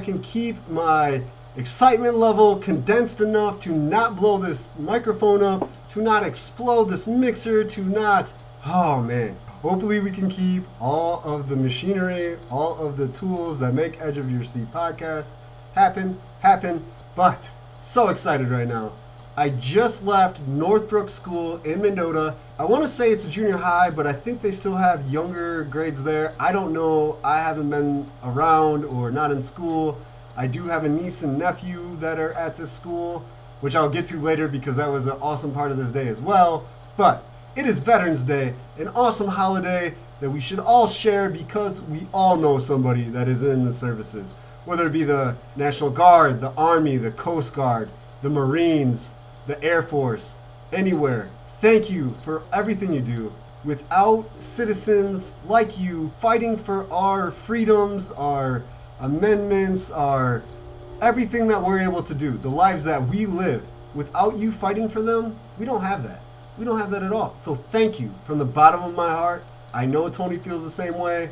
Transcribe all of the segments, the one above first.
I can keep my excitement level condensed enough to not blow this microphone up, to not explode this mixer, to not. Oh man. Hopefully, we can keep all of the machinery, all of the tools that make Edge of Your Seat podcast happen, happen. But so excited right now. I just left Northbrook School in Mendota. I want to say it's a junior high, but I think they still have younger grades there. I don't know. I haven't been around or not in school. I do have a niece and nephew that are at this school, which I'll get to later because that was an awesome part of this day as well. But it is Veterans Day, an awesome holiday that we should all share because we all know somebody that is in the services. Whether it be the National Guard, the Army, the Coast Guard, the Marines, the Air Force, anywhere. Thank you for everything you do. Without citizens like you fighting for our freedoms, our amendments, our everything that we're able to do, the lives that we live, without you fighting for them, we don't have that. We don't have that at all. So thank you from the bottom of my heart. I know Tony feels the same way.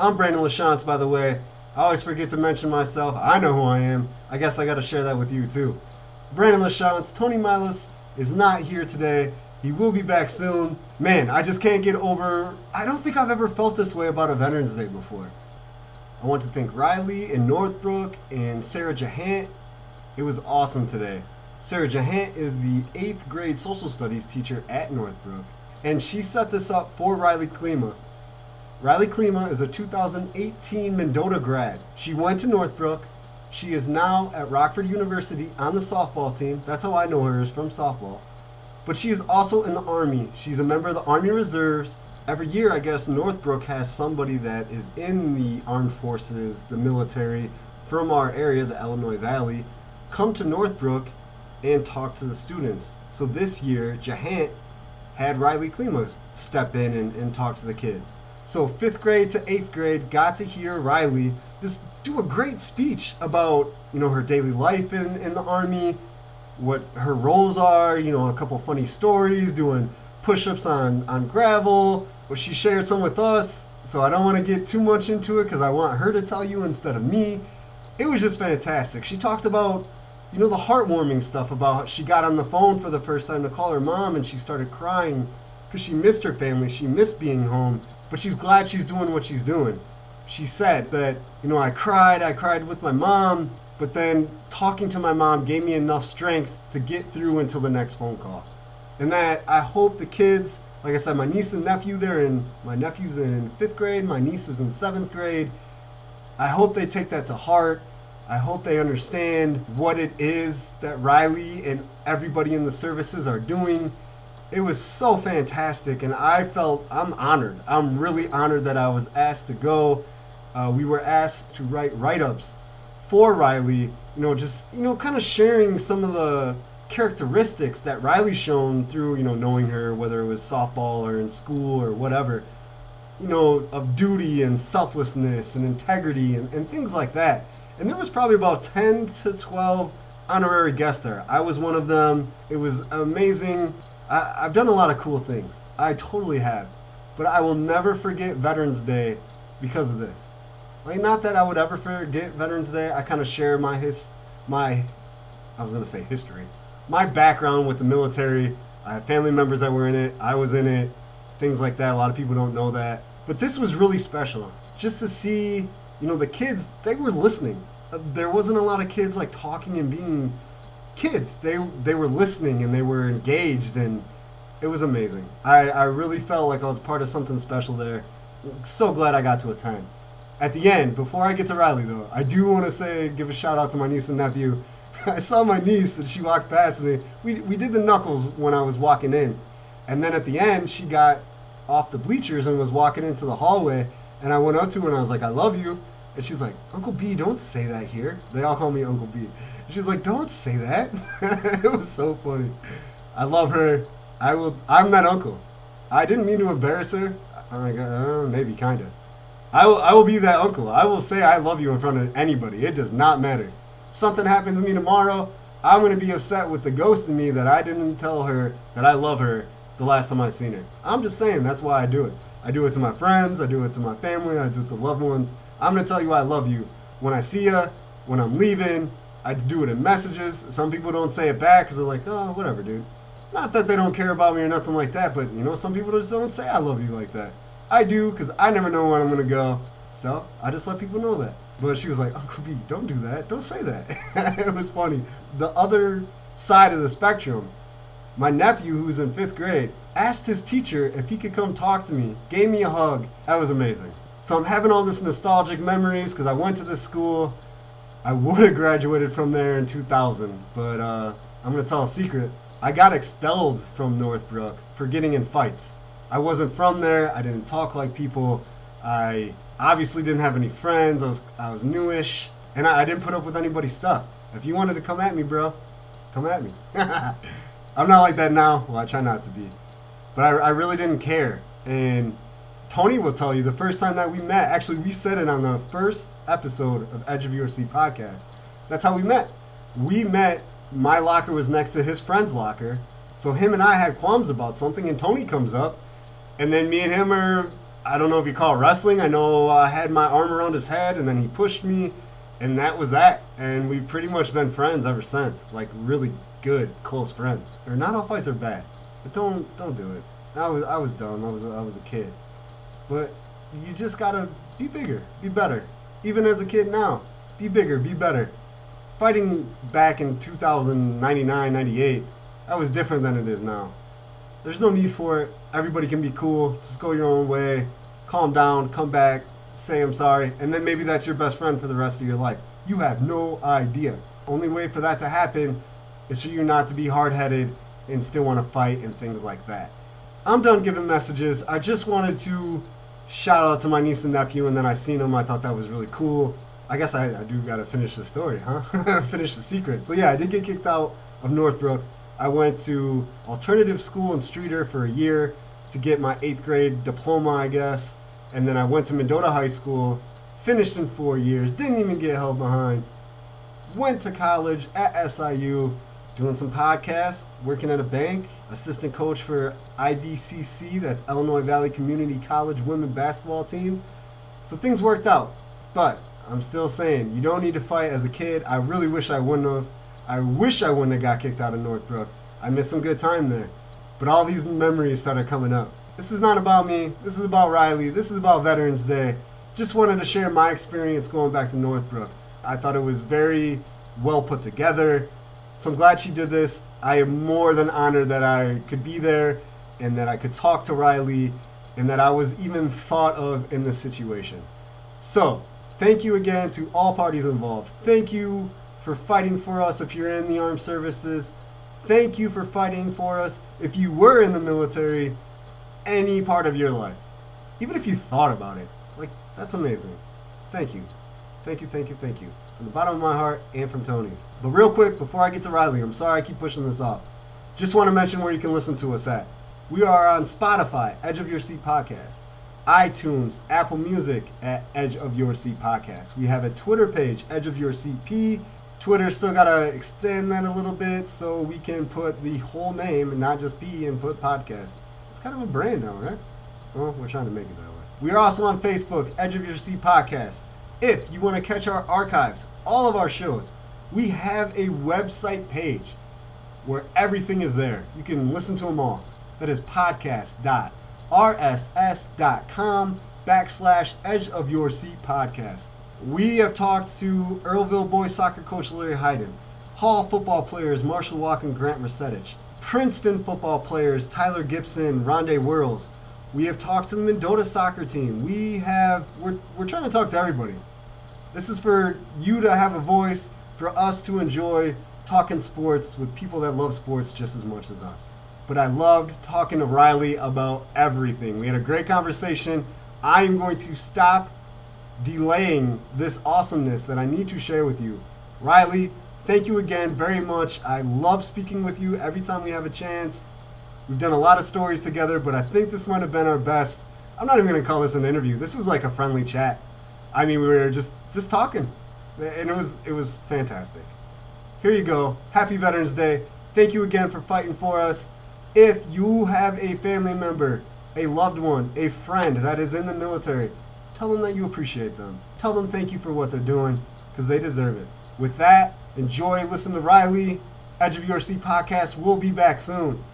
I'm Brandon LaChance, by the way. I always forget to mention myself. I know who I am. I guess I got to share that with you too. Brandon LaChance, Tony Milas is not here today. He will be back soon. Man, I just can't get over. I don't think I've ever felt this way about a Veterans Day before. I want to thank Riley and Northbrook and Sarah Jahant. It was awesome today. Sarah Jahant is the eighth grade social studies teacher at Northbrook, and she set this up for Riley Klima. Riley Klima is a 2018 Mendota grad. She went to Northbrook. She is now at Rockford University on the softball team. That's how I know her is from softball. But she is also in the Army. She's a member of the Army Reserves. Every year, I guess Northbrook has somebody that is in the armed forces, the military, from our area, the Illinois Valley, come to Northbrook and talk to the students. So this year, Jahant had Riley Klima step in and, and talk to the kids. So fifth grade to eighth grade got to hear Riley just do a great speech about you know her daily life in, in the army, what her roles are, you know, a couple funny stories, doing push-ups on on gravel. Well, she shared some with us, so I don't want to get too much into it because I want her to tell you instead of me. It was just fantastic. She talked about you know the heartwarming stuff about she got on the phone for the first time to call her mom and she started crying because she missed her family she missed being home but she's glad she's doing what she's doing she said that you know i cried i cried with my mom but then talking to my mom gave me enough strength to get through until the next phone call and that i hope the kids like i said my niece and nephew they're in my nephew's in fifth grade my niece is in seventh grade i hope they take that to heart I hope they understand what it is that Riley and everybody in the services are doing. It was so fantastic, and I felt I'm honored. I'm really honored that I was asked to go. Uh, we were asked to write write ups for Riley, you know, just, you know, kind of sharing some of the characteristics that Riley's shown through, you know, knowing her, whether it was softball or in school or whatever, you know, of duty and selflessness and integrity and, and things like that and there was probably about 10 to 12 honorary guests there. I was one of them. It was amazing. I, I've done a lot of cool things. I totally have. But I will never forget Veterans Day because of this. Like, not that I would ever forget Veterans Day. I kind of share my his, my, I was gonna say history, my background with the military. I have family members that were in it. I was in it. Things like that. A lot of people don't know that. But this was really special. Just to see, you know, the kids. They were listening uh, there wasn't a lot of kids like talking and being kids. They they were listening and they were engaged and it was amazing. I, I really felt like I was part of something special there. So glad I got to attend. At the end, before I get to Riley though, I do want to say give a shout out to my niece and nephew. I saw my niece and she walked past me. We we did the knuckles when I was walking in, and then at the end she got off the bleachers and was walking into the hallway. And I went up to her and I was like, "I love you." And she's like, Uncle B, don't say that here. They all call me Uncle B. she's like, don't say that. it was so funny. I love her. I will. I'm that uncle. I didn't mean to embarrass her. Oh my god, maybe kinda. I will. I will be that uncle. I will say I love you in front of anybody. It does not matter. Something happens to me tomorrow, I'm gonna be upset with the ghost in me that I didn't tell her that I love her the last time I seen her. I'm just saying that's why I do it. I do it to my friends. I do it to my family. I do it to loved ones. I'm it to to to to to to tell you I love you when I see ya, when I'm leaving. I do it in messages. Some people don't say it back because they're like, oh, whatever, dude. Not that they don't care about me or nothing like that, but you know, some people just don't say I love you like that. I do because I never know when I'm gonna go, so I just let people know that. But she was like, Uncle B, don't do that. Don't say that. it was funny. The other side of the spectrum, my nephew, who's in fifth grade, asked his teacher if he could come talk to me, gave me a hug. That was amazing. So I'm having all this nostalgic memories because I went to this school. I would have graduated from there in 2000, but uh, I'm going to tell a secret. I got expelled from Northbrook for getting in fights. I wasn't from there. I didn't talk like people. I obviously didn't have any friends. I was I was newish, and I, I didn't put up with anybody's stuff. If you wanted to come at me, bro, come at me. I'm not like that now. Well, I try not to be, but I, I really didn't care. And Tony will tell you the first time that we met. Actually, we said it on the first episode of Edge of Your Seat podcast. That's how we met. We met. My locker was next to his friend's locker, so him and I had qualms about something, and Tony comes up, and then me and him are I don't know if you call it wrestling. I know I had my arm around his head, and then he pushed me, and that was that. And we've pretty much been friends ever since, like really good, close friends. Or not all fights are bad, but don't don't do it. I was I was dumb. I was I was a kid, but you just gotta be bigger, be better. Even as a kid now, be bigger, be better. Fighting back in 2099, 98, that was different than it is now. There's no need for it. Everybody can be cool. Just go your own way. Calm down. Come back. Say I'm sorry. And then maybe that's your best friend for the rest of your life. You have no idea. Only way for that to happen is for you not to be hard headed and still want to fight and things like that. I'm done giving messages. I just wanted to shout out to my niece and nephew, and then I seen them. I thought that was really cool. I guess I, I do gotta finish the story, huh? finish the secret. So yeah, I did get kicked out of Northbrook. I went to alternative school in Streator for a year to get my eighth grade diploma, I guess. And then I went to Mendota High School, finished in four years, didn't even get held behind. Went to college at SIU, doing some podcasts, working at a bank, assistant coach for IVCC, that's Illinois Valley Community College women basketball team. So things worked out. But I'm still saying, you don't need to fight as a kid. I really wish I wouldn't have. I wish I wouldn't have got kicked out of Northbrook. I missed some good time there. But all these memories started coming up. This is not about me. This is about Riley. This is about Veterans Day. Just wanted to share my experience going back to Northbrook. I thought it was very well put together. So I'm glad she did this. I am more than honored that I could be there and that I could talk to Riley and that I was even thought of in this situation. So, thank you again to all parties involved. Thank you for fighting for us if you're in the armed services. Thank you for fighting for us if you were in the military any part of your life. Even if you thought about it. Like, that's amazing. Thank you. Thank you, thank you, thank you. From the bottom of my heart and from Tony's. But real quick, before I get to Riley, I'm sorry I keep pushing this off. Just want to mention where you can listen to us at. We are on Spotify, Edge of Your Seat Podcast, iTunes, Apple Music at Edge of Your Seat Podcast. We have a Twitter page, Edge of Your Seat P. Twitter still gotta extend that a little bit so we can put the whole name and not just P and put podcast. It's kind of a brand now, right? Well, we're trying to make it that way. We are also on Facebook, Edge of Your Seat Podcast. If you want to catch our archives, all of our shows, we have a website page where everything is there. You can listen to them all. That is podcast.rss.com backslash edge of your seat podcast. We have talked to Earlville boys soccer coach Larry Hayden, Hall football players Marshall Walk and Grant Mercedich, Princeton football players Tyler Gibson, Rondé Whirls. We have talked to the Mendota soccer team. We have we're, we're trying to talk to everybody. This is for you to have a voice, for us to enjoy talking sports with people that love sports just as much as us. But I loved talking to Riley about everything. We had a great conversation. I am going to stop delaying this awesomeness that I need to share with you. Riley, thank you again very much. I love speaking with you every time we have a chance. We've done a lot of stories together, but I think this might have been our best. I'm not even going to call this an interview. This was like a friendly chat. I mean, we were just just talking, and it was it was fantastic. Here you go. Happy Veterans Day. Thank you again for fighting for us. If you have a family member, a loved one, a friend that is in the military, tell them that you appreciate them. Tell them thank you for what they're doing because they deserve it. With that, enjoy, listen to Riley. Edge of Your Seat podcast We'll be back soon.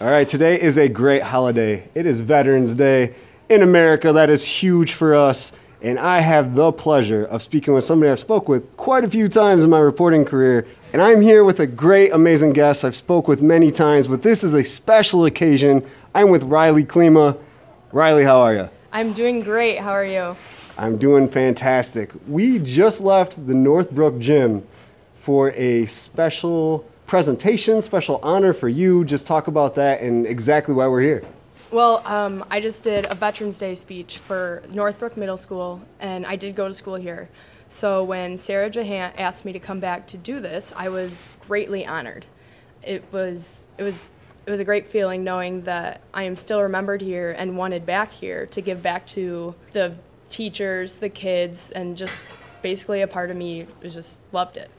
All right, today is a great holiday. It is Veterans Day in America. That is huge for us. And I have the pleasure of speaking with somebody I've spoke with quite a few times in my reporting career. And I'm here with a great, amazing guest I've spoke with many times, but this is a special occasion. I'm with Riley Klima. Riley, how are you? I'm doing great. How are you? I'm doing fantastic. We just left the Northbrook Gym for a special presentation, special honor for you. Just talk about that and exactly why we're here. Well, um, I just did a Veterans Day speech for Northbrook Middle School, and I did go to school here. So when Sarah Jahan asked me to come back to do this, I was greatly honored. It was it was it was a great feeling knowing that I am still remembered here and wanted back here to give back to the teachers, the kids, and just basically a part of me was just loved it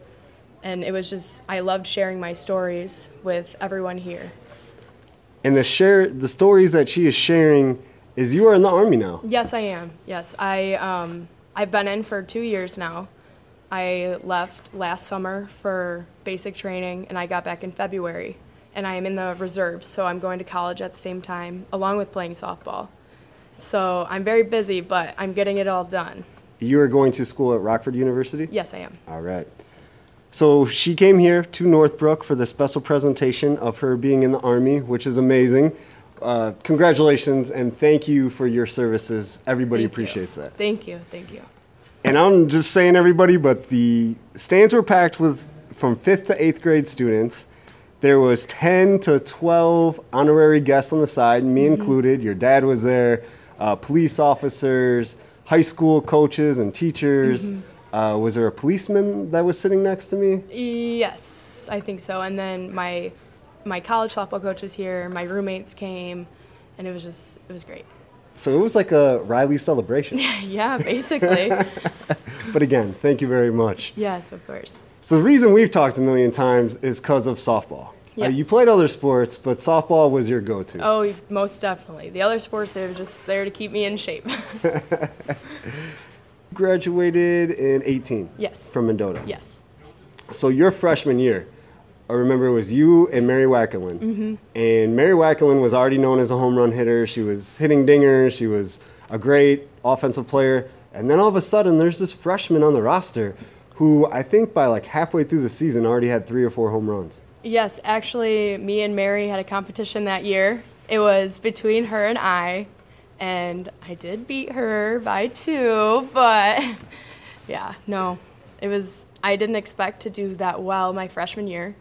and it was just I loved sharing my stories with everyone here. And the share the stories that she is sharing is you are in the army now. Yes, I am. Yes, I um, I've been in for two years now. I left last summer for basic training, and I got back in February. And I am in the reserves, so I'm going to college at the same time, along with playing softball. So I'm very busy, but I'm getting it all done. You are going to school at Rockford University? Yes, I am. All right. So she came here to Northbrook for the special presentation of her being in the Army, which is amazing. Uh, congratulations and thank you for your services. Everybody Thank appreciates you. that. Thank you. Thank you. And I'm just saying, everybody, but the stands were packed with from fifth to eighth grade students. There was 10 to 12 honorary guests on the side, me Mm-hmm. included. Your dad was there, uh, police officers, high school coaches and teachers. Mm-hmm. Uh, was there a policeman that was sitting next to me? Yes, I think so. And then my my college softball coach was here. My roommates came, and it was just it was great. So it was like a Riley celebration. yeah, basically. but again, thank you very much. yes, of course. So the reason we've talked a million times is because of softball. Uh, you played other sports, but softball was your go-to. Oh, most definitely. The other sports they were just there to keep me in shape. Graduated in 18. Yes. From Mendota. yes. So your freshman year, I remember it was you and Mary Wackerlin. Mm-hmm. And Mary Wackerlin was already known as a home run hitter. She was hitting dingers. She was a great offensive player. And then all of a sudden, there's this freshman on the roster who I think by like halfway through the season already had three or four home runs. Yes, actually, me and Mary had a competition that year. It was between her and I, and I did beat her by two, but yeah, no. It was, I didn't expect to do that well my freshman year,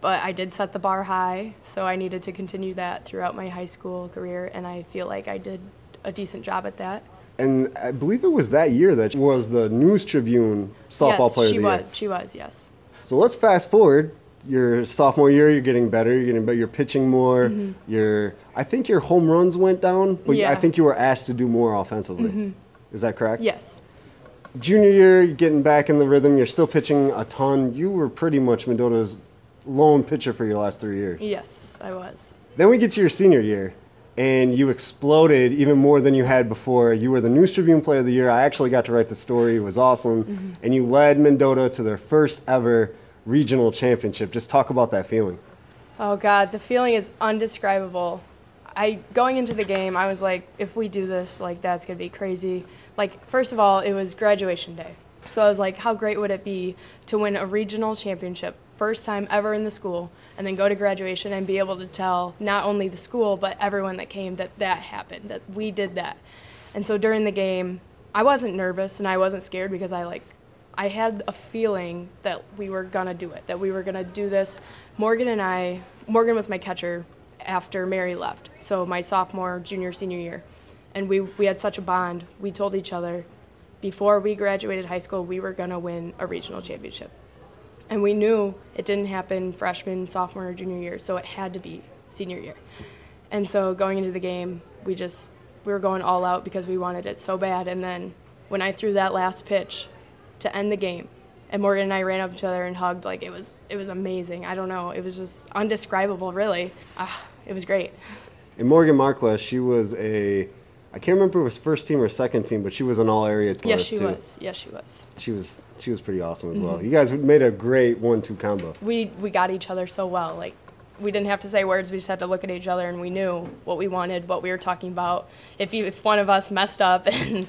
but I did set the bar high, so I needed to continue that throughout my high school career, and I feel like I did a decent job at that. And I believe it was that year that she was the News Tribune softball yes, player she of the was. year. She was, yes. So let's fast forward. Your sophomore year, you're getting better. You're getting better. You're pitching more. Mm-hmm. Your, I think your home runs went down, but I think you were asked to do more offensively. Mm-hmm. Is that correct? Yes. Junior year, you're getting back in the rhythm. You're still pitching a ton. You were pretty much Mendota's lone pitcher for your last three years. Yes, I was. Then we get to your senior year, and you exploded even more than you had before. You were the News Tribune Player of the Year. I actually got to write the story. It was awesome. Mm-hmm. And you led Mendota to their first ever regional championship. Just talk about that feeling. Oh God, the feeling is undescribable. I going into the game, I was like, if we do this, like that's gonna be crazy. Like first of all, it was graduation day, so I was like, how great would it be to win a regional championship, first time ever in the school, and then go to graduation and be able to tell not only the school but everyone that came that that happened, that we did that. And so during the game, I wasn't nervous and I wasn't scared because I like I had a feeling that we were gonna do it, that we were gonna do this. Morgan and I, Morgan was my catcher after Mary left, so my sophomore, junior, senior year, and we we had such a bond. We told each other before we graduated high school we were gonna win a regional championship, and we knew it didn't happen freshman, sophomore, or junior year, so it had to be senior year. And so going into the game, we just we were going all out because we wanted it so bad. And then when I threw that last pitch to end the game, and Morgan and I ran up to each other and hugged, like it was it was amazing. I don't know, it was just undescribable, really. Ah, it was great. And Morgan Marquez, she was a, I can't remember if it was first team or second team, but she was an all area team. Yes, she was. Yes, she was. She was she was pretty awesome as well. You guys made a great one-two combo. We we got each other so well. Like we didn't have to say words. We just had to look at each other, and we knew what we wanted, what we were talking about. If you if one of us messed up, and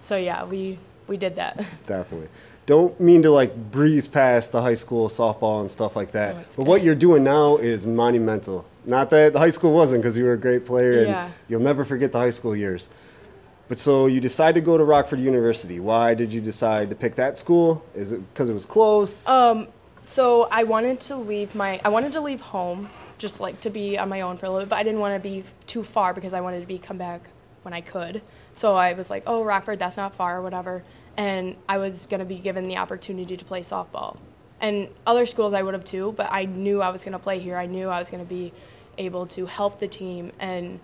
so yeah, we we did that. Definitely. Don't mean to like breeze past the high school softball and stuff like that. But good. what you're doing now is monumental. Not that the high school wasn't, because you were a great player and Yeah. you'll never forget the high school years. But so you decided to go to Rockford University. Why did you decide to pick that school? Is it because it was close? Um, so I wanted to leave my I wanted to leave home just like to be on my own for a little bit, but I didn't want to be too far because I wanted to be come back when I could. So I was like, oh Rockford, that's not far or whatever, and I was gonna be given the opportunity to play softball, and other schools I would have too, but I knew I was gonna play here. I knew I was gonna be able to help the team and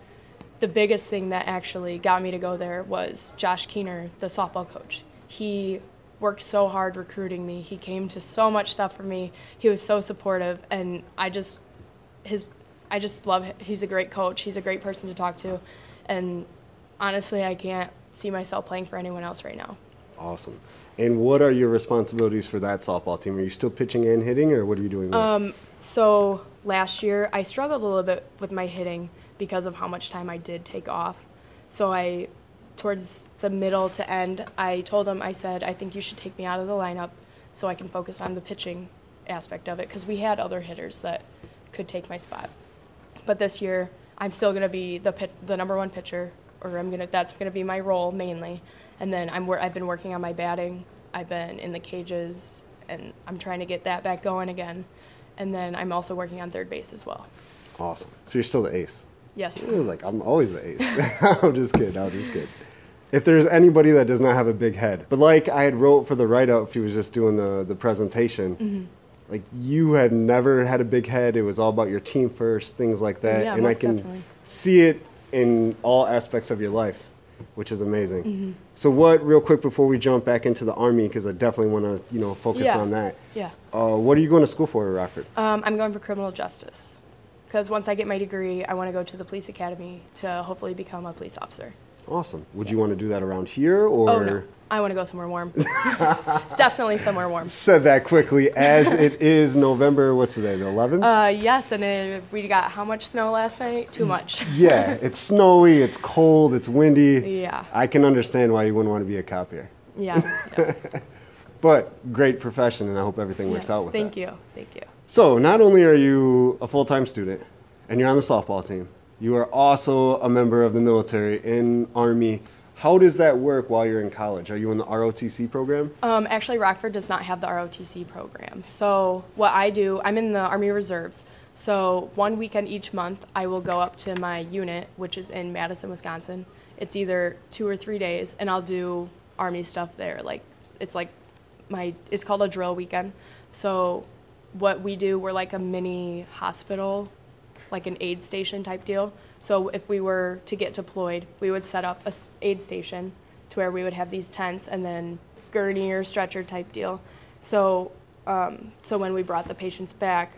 the biggest thing that actually got me to go there was Josh Keener, the softball coach. He worked so hard recruiting me. He came to so much stuff for me. He was so supportive, and I just his I just love. Him. He's a great coach. He's a great person to talk to, and honestly, I can't see myself playing for anyone else right now. Awesome. And what are your responsibilities for that softball team? Are you still pitching and hitting, or what are you doing there? Um, so last year I struggled a little bit with my hitting because of how much time I did take off. So I, towards the middle to end, I told him I said I think you should take me out of the lineup so I can focus on the pitching aspect of it because we had other hitters that could take my spot. But this year I'm still gonna be the pit, the number one pitcher, or I'm gonna that's gonna be my role mainly. And then I'm wor- I've been working on my batting. I've been in the cages, and I'm trying to get that back going again. And then I'm also working on third base as well. awesome. So you're still the ace. Yes. It was like I'm always the ace. I'm just kidding. I'm just kidding. If there's anybody that does not have a big head, but like I had wrote for the write up, if he was just doing the the presentation, Mm-hmm. like you had never had a big head. It was all about your team first, things like that, Yeah, and I can definitely. see it in all aspects of your life, which is amazing. Mm-hmm. So what? Real quick before we jump back into the army, because I definitely want to you know focus Yeah. on that. Yeah. Uh, what are you going to school for at Rockford? Um, I'm going for criminal justice. Because once I get my degree, I want to go to the police academy to hopefully become a police officer. Awesome. Would you want to do that around here or? Oh, no. I want to go somewhere warm. Definitely somewhere warm. said that quickly as it is November, what's today, the 11th? Uh, yes, and it, we got how much snow last night? Too much. yeah, it's snowy, it's cold, it's windy. Yeah. I can understand why you wouldn't want to be a cop here. Yeah. yeah. But great profession, and I hope everything works Yes, out with Thank that. you. Thank you. So, not only are you a full time student and you're on the softball team, you are also a member of the military in Army. How does that work while you're in college? Are you in the ROTC program? Um, actually, Rockford does not have the ROTC program. So, what I do, I'm in the Army Reserves. So, one weekend each month, I will go up to my unit, which is in Madison, Wisconsin. It's either two or three days, and I'll do Army stuff there. Like, it's like my, it's called a drill weekend. So, what we do, we're like a mini hospital, like an aid station type deal. So, if we were to get deployed, we would set up a aid station to where we would have these tents and then gurney or stretcher type deal. So, um, so when we brought the patients back,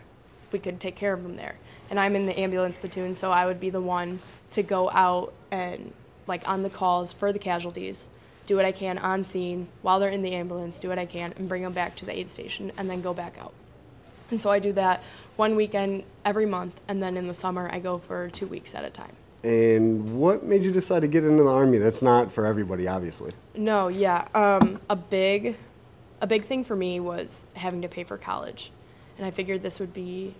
we could take care of them there. And I'm in the ambulance platoon, so I would be the one to go out and like on the calls for the casualties, do what I can on scene while they're in the ambulance, do what I can, and bring them back to the aid station, and then go back out. And so I do that one weekend every month, and then in the summer I go for two weeks at a time. And what made you decide to get into the Army? That's not for everybody, obviously. No, yeah. Um, a big, a big thing for me was having to pay for college, and I figured this would be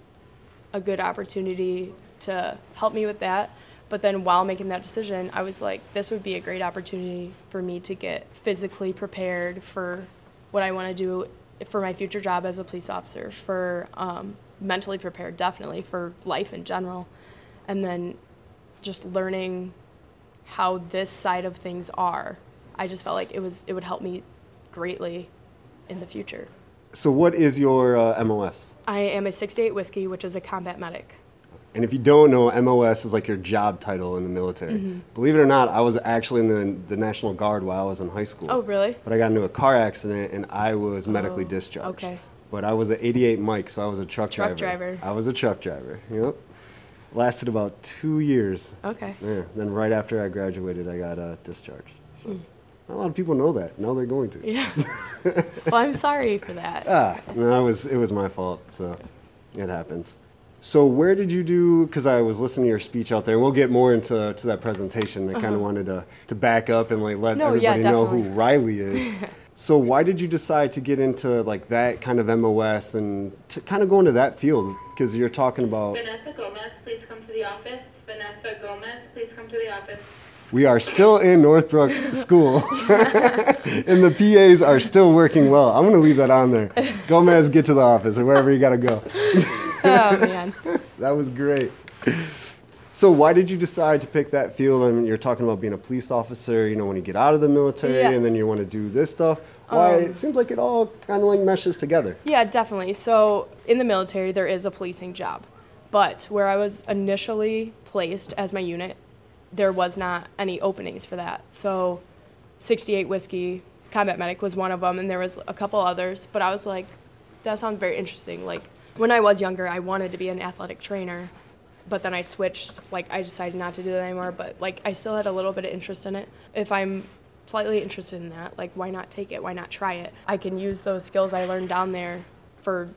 a good opportunity to help me with that. But then while making that decision, I was like, this would be a great opportunity for me to get physically prepared for what I want to do for my future job as a police officer, for um, mentally prepared, definitely, for life in general. And then just learning how this side of things are. I just felt like it was it would help me greatly in the future. So, what is your uh, MOS? I am a 68 whiskey, which is a combat medic. And if you don't know, MOS is like your job title in the military. Mm-hmm. Believe it or not, I was actually in the, the National Guard while I was in high school. Oh, really? But I got into a car accident and I was medically Oh, discharged. okay. But I was an 88 Mike, so I was a truck, Truck driver. driver. I was a truck driver. Yep. Lasted about two years. Okay. Yeah. Then right after I graduated, I got uh, discharged. Not a lot of people know that. Now they're going to. Yeah. well, I'm sorry for that. Ah, no, it was it was my fault. So it happens. So where did you do? Because I was listening to your speech out there. We'll get more into to that presentation. I kind of wanted to to back up and like let Uh-huh. No, yeah, everybody know who definitely. Riley is. so why did you decide to get into like that kind of MOS and to kind of go into that field? Because you're talking about Vanessa Gomez, please come to the office. Vanessa Gomez, please come to the office. we are still in Northbrook School, and the PAs are still working well. I'm gonna leave that on there. Gomez, get to the office or wherever you gotta go. oh man. That was great. So why did you decide to pick that field? I mean, you're talking about being a police officer, you know, when you get out of the military and then you want to do this stuff. Why? Um, it seems like it all kind of like meshes together. Yeah, definitely. So in the military, there is a policing job, but where I was initially placed as my unit, there was not any openings for that. So 68 whiskey combat medic was one of them, and there was a couple others. But I was like, that sounds very interesting. Like when I was younger, I wanted to be an athletic trainer, but then I switched. Like I decided not to do that anymore. But like I still had a little bit of interest in it. If I'm slightly interested in that, like why not take it? Why not try it? I can use those skills I learned down there for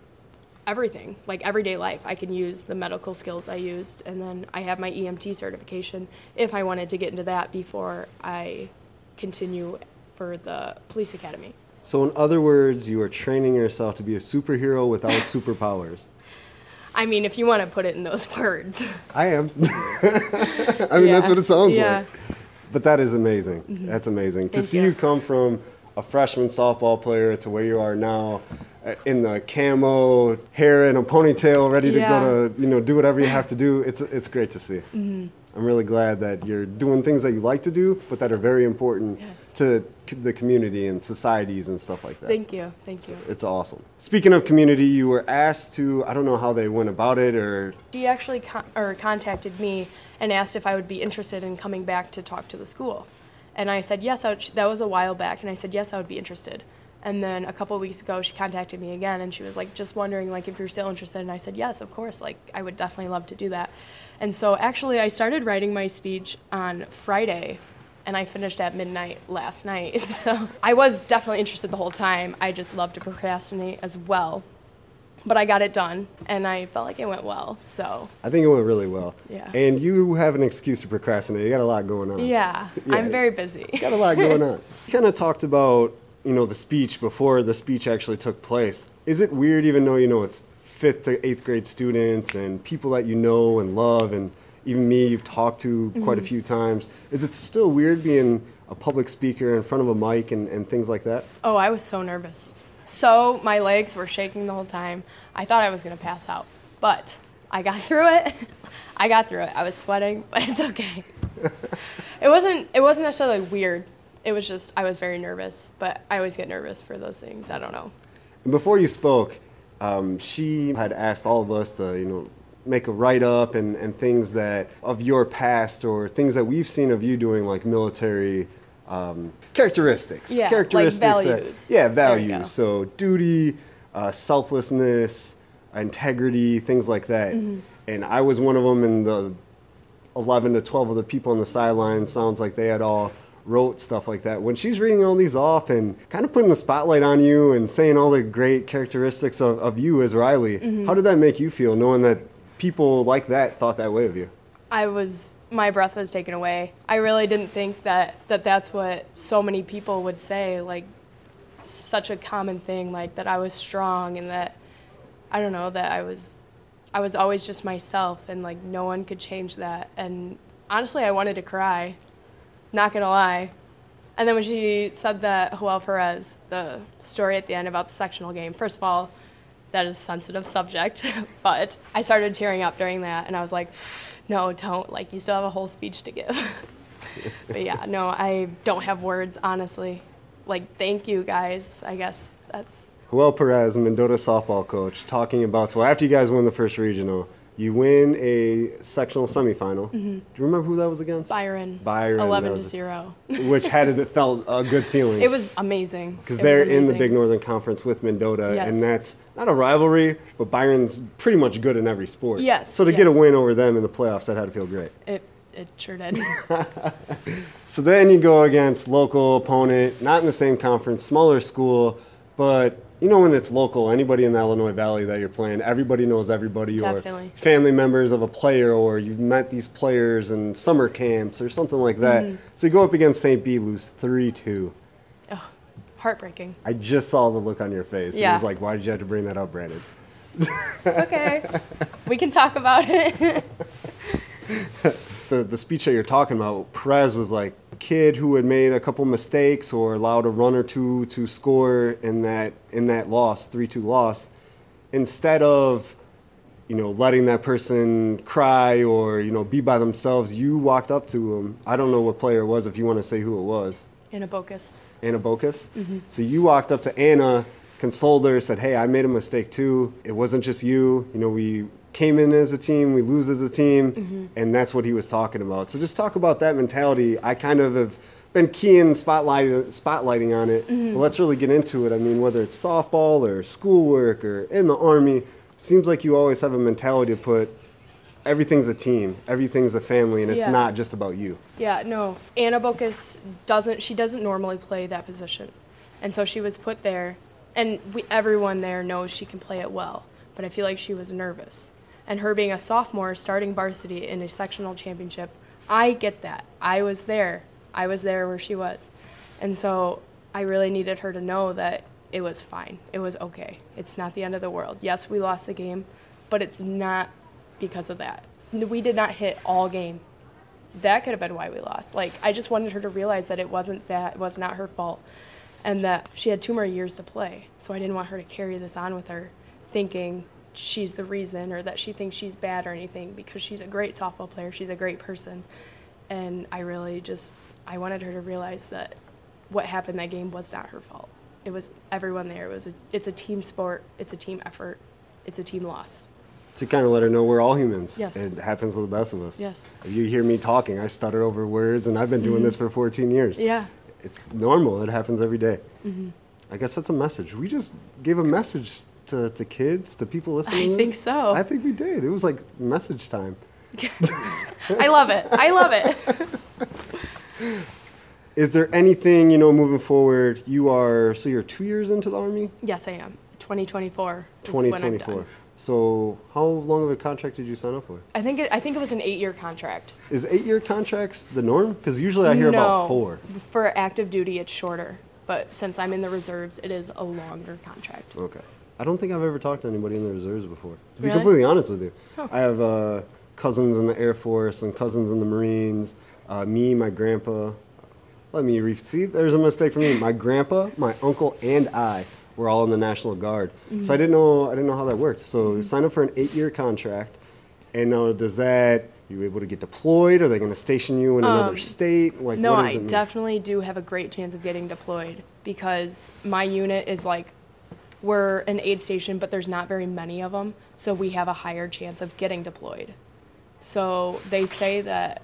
everything, like everyday life. I can use the medical skills I used, and then I have my EMT certification if I wanted to get into that before I continue for the police academy. So in other words, you are training yourself to be a superhero without superpowers. I mean, if you want to put it in those words. I am. I mean, that's what it sounds yeah. like. But that is amazing. That's amazing. to see you. you come from a freshman softball player to where you are now uh, in the camo hair and a ponytail ready to Yeah. go to, you know, do whatever you have to do. It's it's great to see. Mm-hmm. I'm really glad that you're doing things that you like to do, but that are very important Yes. to c- the community and societies and stuff like that. Thank you. Thank you. It's awesome. Speaking of community, you were asked to, I don't know how they went about it or She actually con- or contacted me and asked if I would be interested in coming back to talk to the school. And I said yes. I would, that was a while back, and I said yes, I would be interested. And then a couple of weeks ago, she contacted me again, and she was like, just wondering like if you're still interested. And I said yes, of course. Like I would definitely love to do that. And so actually, I started writing my speech on Friday, and I finished at midnight last night. So I was definitely interested the whole time. I just love to procrastinate as well. But I got it done, and I felt like it went well. So I think it went really well. Yeah. And you have an excuse to procrastinate. You got a lot going on. yeah, Yeah. I'm very busy. Got a lot going on. You kind of talked about, you know, the speech before the speech actually took place. Is it weird, even though, you know, it's fifth to eighth grade students and people that you know and love, and even me you've talked to quite Mm-hmm. a few times, is it still weird being a public speaker in front of a mic and, and things like that? Oh, I was so nervous. So my legs were shaking the whole time. I thought I was gonna pass out, but I got through it. I got through it. I was sweating, but it's okay. it wasn't. It wasn't necessarily weird. It was just I was very nervous, but I always get nervous for those things. I don't know. And before you spoke, um, she had asked all of us to, you know, make a write up and, and things that of your past or things that we've seen of you doing, like military um, characteristics. Yeah, like characteristics. that- values. yeah, you go. values. So duty, uh, selflessness, integrity, things like that. Mm-hmm. And I was one of them, and the 11 to 12 of the people on the sideline sounds like they had all wrote stuff like that. When she's reading all these off and kind of putting the spotlight on you and saying all the great characteristics of, of you as Riley, Mm-hmm. how did that make you feel knowing that people like that thought that way of you? I was my breath was taken away. I really didn't think that, that that's what so many people would say like such a common thing like that I was strong and that I don't know that I was I was always just myself and like no one could change that and honestly I wanted to cry. Not to lie. And then when she said that Joel Perez, the story at the end about the sectional game, first of all, that is a sensitive subject, but I started tearing up during that, and I was like, no, don't. Like, you still have a whole speech to give. but yeah, no, I don't have words, honestly. Like, thank you guys. I guess that's Joel Perez, Mendota softball coach, talking about so after you guys won the first regional, You win a sectional semifinal. Do you remember who that was against? Mm-hmm. Byron. Byron. 11 to 0. Which had it felt a good feeling. It was amazing. because they're in the. Big Northern Conference with Mendota, Yes. and that's not a rivalry, but Byron's pretty much good in every sport. Yes, So to get a win over them in the playoffs, that had to feel great. It, it sure did. So then you go against local opponent, not in the same conference, smaller school, but you know when it's local, anybody in the Illinois Valley that you're playing, everybody knows everybody, Definitely. or family members of a player, or you've met these players in summer camps or something like that. Mm-hmm. So you go up against St. B, lose three two. oh, heartbreaking. I just saw the look on your face. Yeah. It was like, why did you have to bring that up, Brandon? It's okay. we can talk about it. the, the speech that you're talking about, Perez was like kid who had made a couple mistakes or allowed a run or two to score in that in that loss, three two loss, instead of you know letting that person cry or you know be by themselves, you walked up to him. I don't know what player it was if you want to say who it was. Anna Bocus. Anna Bocus. Mm-hmm. So you walked up to Anna, consoled her, said, "Hey, I made a mistake too. It wasn't just you. You know, we came in as a team, we lose as a team, mm-hmm. and that's what he was talking about. So just talk about that mentality. I kind of have been keying spotlight spotlighting on it. But mm-hmm. let's really get into it. I mean, whether it's softball or schoolwork or in the army, seems like you always have a mentality to put everything's a team, everything's a family, and it's Yeah. not just about you. Yeah, no. Anna Bocus doesn't. She doesn't normally play that position, and so she was put there. And we, everyone there knows she can play it well, but I feel like she was nervous. And her being a sophomore, starting varsity in a sectional championship, I get that. I was there. I was there where she was, and so I really needed her to know that it was fine. It was okay. It's not the end of the world. Yes, we lost the game, but it's not because of that. We did not hit all game that could have been why we lost. Like I just wanted her to realize that it wasn't that it was not her fault and that she had two more years to play. So I didn't want her to carry this on with her thinking she's the reason or that she thinks she's bad or anything because she's a great softball player, she's a great person. And I really just I wanted her to realize that what happened that game was not her fault. It was everyone there. It was a, it's a team sport. It's a team effort. It's a team loss. to kind of let her know we're all humans. Yes. It happens to the best of us. Yes. Mm-hmm. If you hear me talking, I stutter over words, and I've been doing this for 14 years. Yeah. It's normal. It happens every day. Mm-hmm. I guess that's a message. We just gave a message to, to kids, to people listening I think so. I think we did. It was like message time. I love it. I love it. Is there anything, you know, moving forward? You are, so you're two years into the Army? Yes, I am. 2024 is when I'm 2024. So how long of a contract did you sign up for? I think it, I think it was an eight-year contract. Is eight year contracts the norm? Because usually I hear no, about four. For active duty, it's shorter. But since I'm in the reserves, it is a longer contract. Okay. I don't think I've ever talked to anybody in the reserves before. To be Really? completely honest with you, Huh. I have uh, cousins in the Air Force and cousins in the Marines. Uh, me, my grandpa. Let me re- see. There's a mistake for me. My grandpa, my uncle, and I were all in the National Guard. Mm-hmm. So I didn't know. I didn't know how that worked. So you sign up for an eight-year contract, and now does that? You able to get deployed? Are they going to station you in another state? Like Um, No, I definitely do have a great chance of getting deployed because my unit is like we're an aid station, but there's not very many of them, so we have a higher chance of getting deployed. So they say that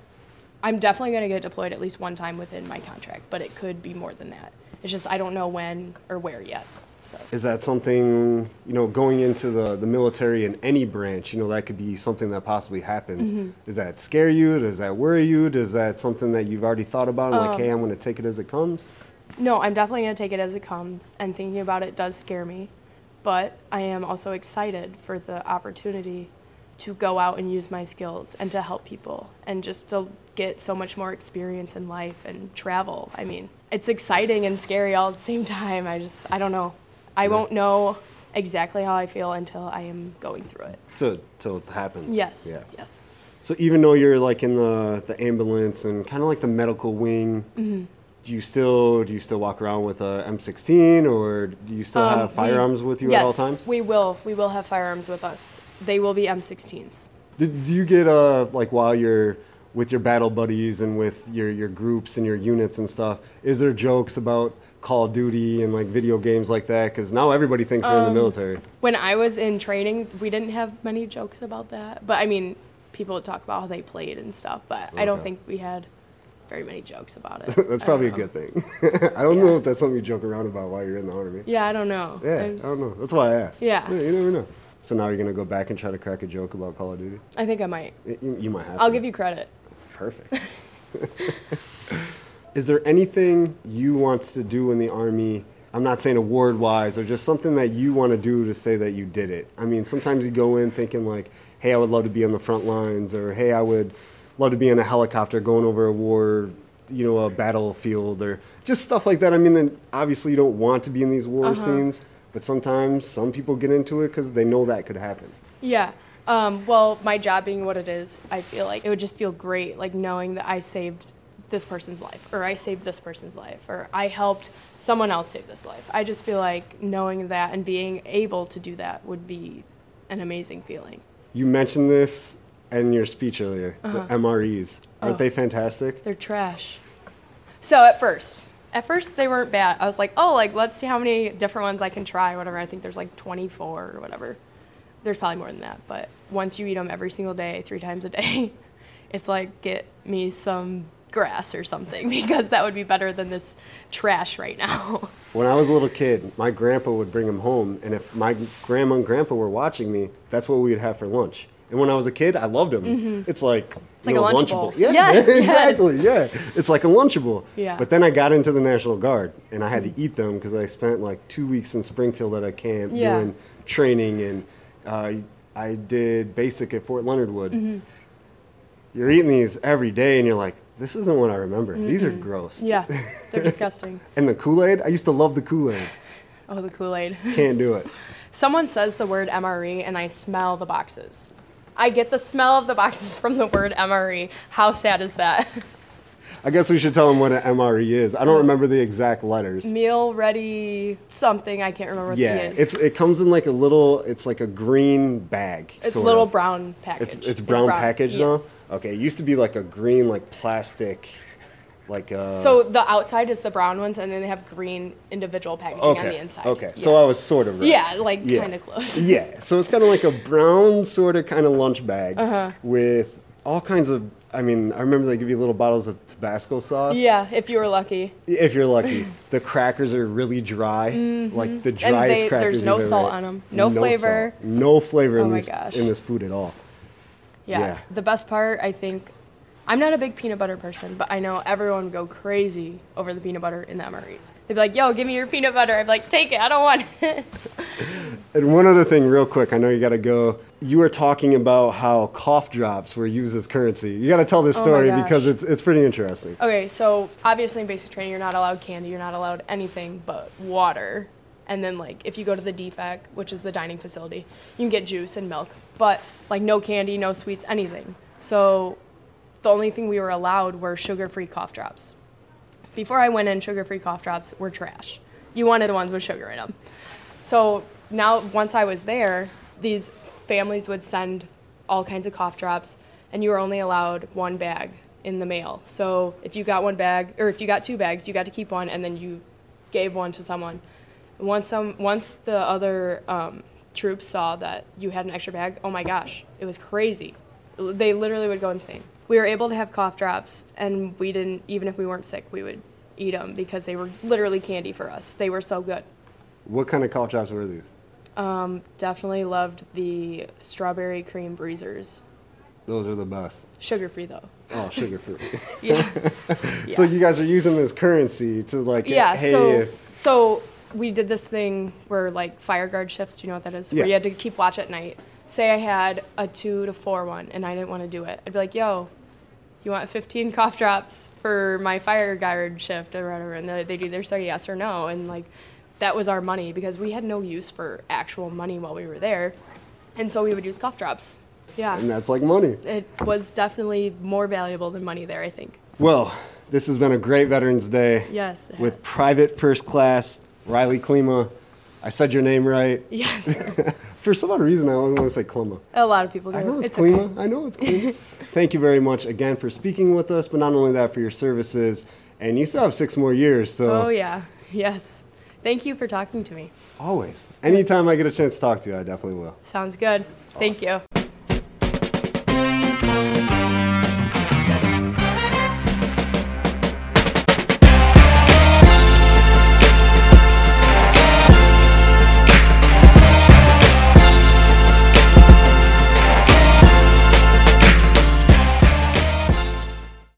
I'm definitely going to get deployed at least one time within my contract, but it could be more than that. It's just I don't know when or where yet. So Is that something, you know, going into the, the military in any branch, you know, that could be something that possibly happens. Mm-hmm. Does that scare you? Does that worry you? Does that something that you've already thought about? And Um, like, hey, I'm going to take it as it comes? No, I'm definitely going to take it as it comes, and thinking about it does scare me. But I am also excited for the opportunity to go out and use my skills and to help people and just to get so much more experience in life and travel. I mean, it's exciting and scary all at the same time. I just, I don't know. I won't know exactly how I feel until I am going through it. So, till it happens. Yes. Yeah. Yes. So even though you're like in the, the ambulance and kind of like the medical wing, Mm-hmm. Do you still do you still walk around with a M16 or do you still Um, have we- firearms with you yes, at all times? we will. We will have firearms with us. They will be M16s. Do, do you get uh like while you're with your battle buddies and with your your groups and your units and stuff? Is there jokes about Call of Duty and like video games like that? Because now everybody thinks they're in the Um, military. When I was in training, we didn't have many jokes about that. But I mean, people would talk about how they played and stuff, but I don't think we had very many jokes about it. That's probably a know. good thing. I don't know if that's something you joke around about while you're in the army. Yeah, I don't know. Yeah, I don't know. That's why I asked. Yeah. you never know. So now you're gonna go back and try to crack a joke about Call of Duty. I think I might. You, you might have. I'll to. give you credit. Perfect. Is there anything you want to do in the army? I'm not saying award wise, or just something that you want to do to say that you did it. I mean, sometimes you go in thinking like, "Hey, I would love to be on the front lines," or "Hey, I would love to be in a helicopter going over a war, you know, a battlefield," or just stuff like that. I mean, then obviously you don't want to be in these war scenes, but sometimes some people get into it because they know that could happen. Yeah. Um, well, my job being what it is, I feel like it would just feel great, like knowing that I saved this person's life, or I saved this person's life, or I helped someone else save this life. I just feel like knowing that and being able to do that would be an amazing feeling. You mentioned this in your speech earlier, the uh-huh. MREs. Aren't Oh. they fantastic? They're trash. So at first, at first they weren't bad. I was like, oh, like let's see how many different ones I can try. Whatever. I think there's like 24 or whatever. There's probably more than that, but once you eat them every single day, three times a day, it's like get me some grass or something because that would be better than this trash right now. When I was a little kid, my grandpa would bring them home, and if my grandma and grandpa were watching me, that's what we would have for lunch. And when I was a kid, I loved them. It's like Mm-hmm. It's like know, a Lunchable. Yeah, Yes, yes. exactly. Yeah, it's like a lunchable. Yeah. But then I got into the National Guard, and I had to eat them because I spent like two weeks in Springfield at a camp Yeah. doing training, and uh, I did basic at Fort Leonard Wood. Mm-hmm. You're eating these every day, and you're like, this isn't what I remember. These are gross. yeah, they're disgusting. And the Kool Aid, I used to love the Kool Aid. Oh, the Kool Aid. Can't do it. Someone says the word MRE and I smell the boxes. I get the smell of the boxes from the word MRE. How sad is that? I guess we should tell them what an MRE is. I don't remember the exact letters. Meal ready something. I can't remember what Yeah, the is. it's it comes in like a little. It's like a green bag. It's little of. brown package. It's it's brown, package yes. now. Okay, it used to be like a green like plastic, like uh. So the outside is the brown ones, and then they have green individual packaging okay, on the inside. okay. Yeah. So I was sort of right. yeah, like Yeah. kind of close. Yeah, so it's kind of like a brown sort of kind of lunch bag Uh-huh. with all kinds of. I mean, I remember they give you little bottles of Tabasco sauce. Yeah, if you were lucky. If you're lucky, the crackers are really dry, like the driest Mm-hmm. they- crackers. there's no salt had. on 'em. No flavor. salt. No flavor Oh in my this gosh. in this food at all. Yeah. Yeah. The best part, I think, I'm not a big peanut butter person, but I know everyone would go crazy over the peanut butter in the MREs. They'd be like, "Yo, give me your peanut butter." I'd be like, "Take it. I don't want it." And one other thing, real quick, I know you got to go. You were talking about how cough drops were used as currency. You got to tell this Oh story gosh. because it's it's pretty interesting. Okay, so obviously in basic training, you're not allowed candy. You're not allowed anything but water. And then like if you go to the DFAC, which is the dining facility, you can get juice and milk, but like no candy, no sweets, anything. So the only thing we were allowed were sugar-free cough drops. Before I went in, sugar-free cough drops were trash. You wanted the ones with sugar in them. So now, once I was there, these families would send all kinds of cough drops, and you were only allowed one bag in the mail. So if you got one bag, or if you got two bags, you got to keep one, and then you gave one to someone. Once some, once the other um, troops saw that you had an extra bag, oh my gosh, it was crazy. They literally would go insane. We were able to have cough drops, and we didn't, even if we weren't sick, we would eat them because they were literally candy for us. They were so good. What kind of cough drops were these? Um, definitely loved the strawberry cream breezers. Those are the best. Sugar free though. Oh, sugar free. Yeah. So you guys are using this currency to like, yeah. hey, so if, so we did this thing where like fire guard shifts. Do you know what that is? Yeah. Where you had to keep watch at night. Say I had a two to four one and I didn't want to do it. I'd be like, yo. You want 15 cough drops for my fire guard shift or whatever, and they they either say yes or no, and like that was our money because we had no use for actual money while we were there, and so we would use cough drops. Yeah. and that's like money. it was definitely more valuable than money there, I think. Well, this has been a great Veterans Day. Yes. it With has. Private First Class Riley Klima. I said your name right. yes. For some odd reason, I always want to say Klima. A lot of people do. I know it's, it's Klima. okay. I know it's Klima. Thank you very much again for speaking with us, but not only that, for your services. And you still have six more years, so Oh yeah. Yes. Thank you for talking to me. Always. Anytime I get a chance to talk to you, I definitely will. Sounds good. Thank you.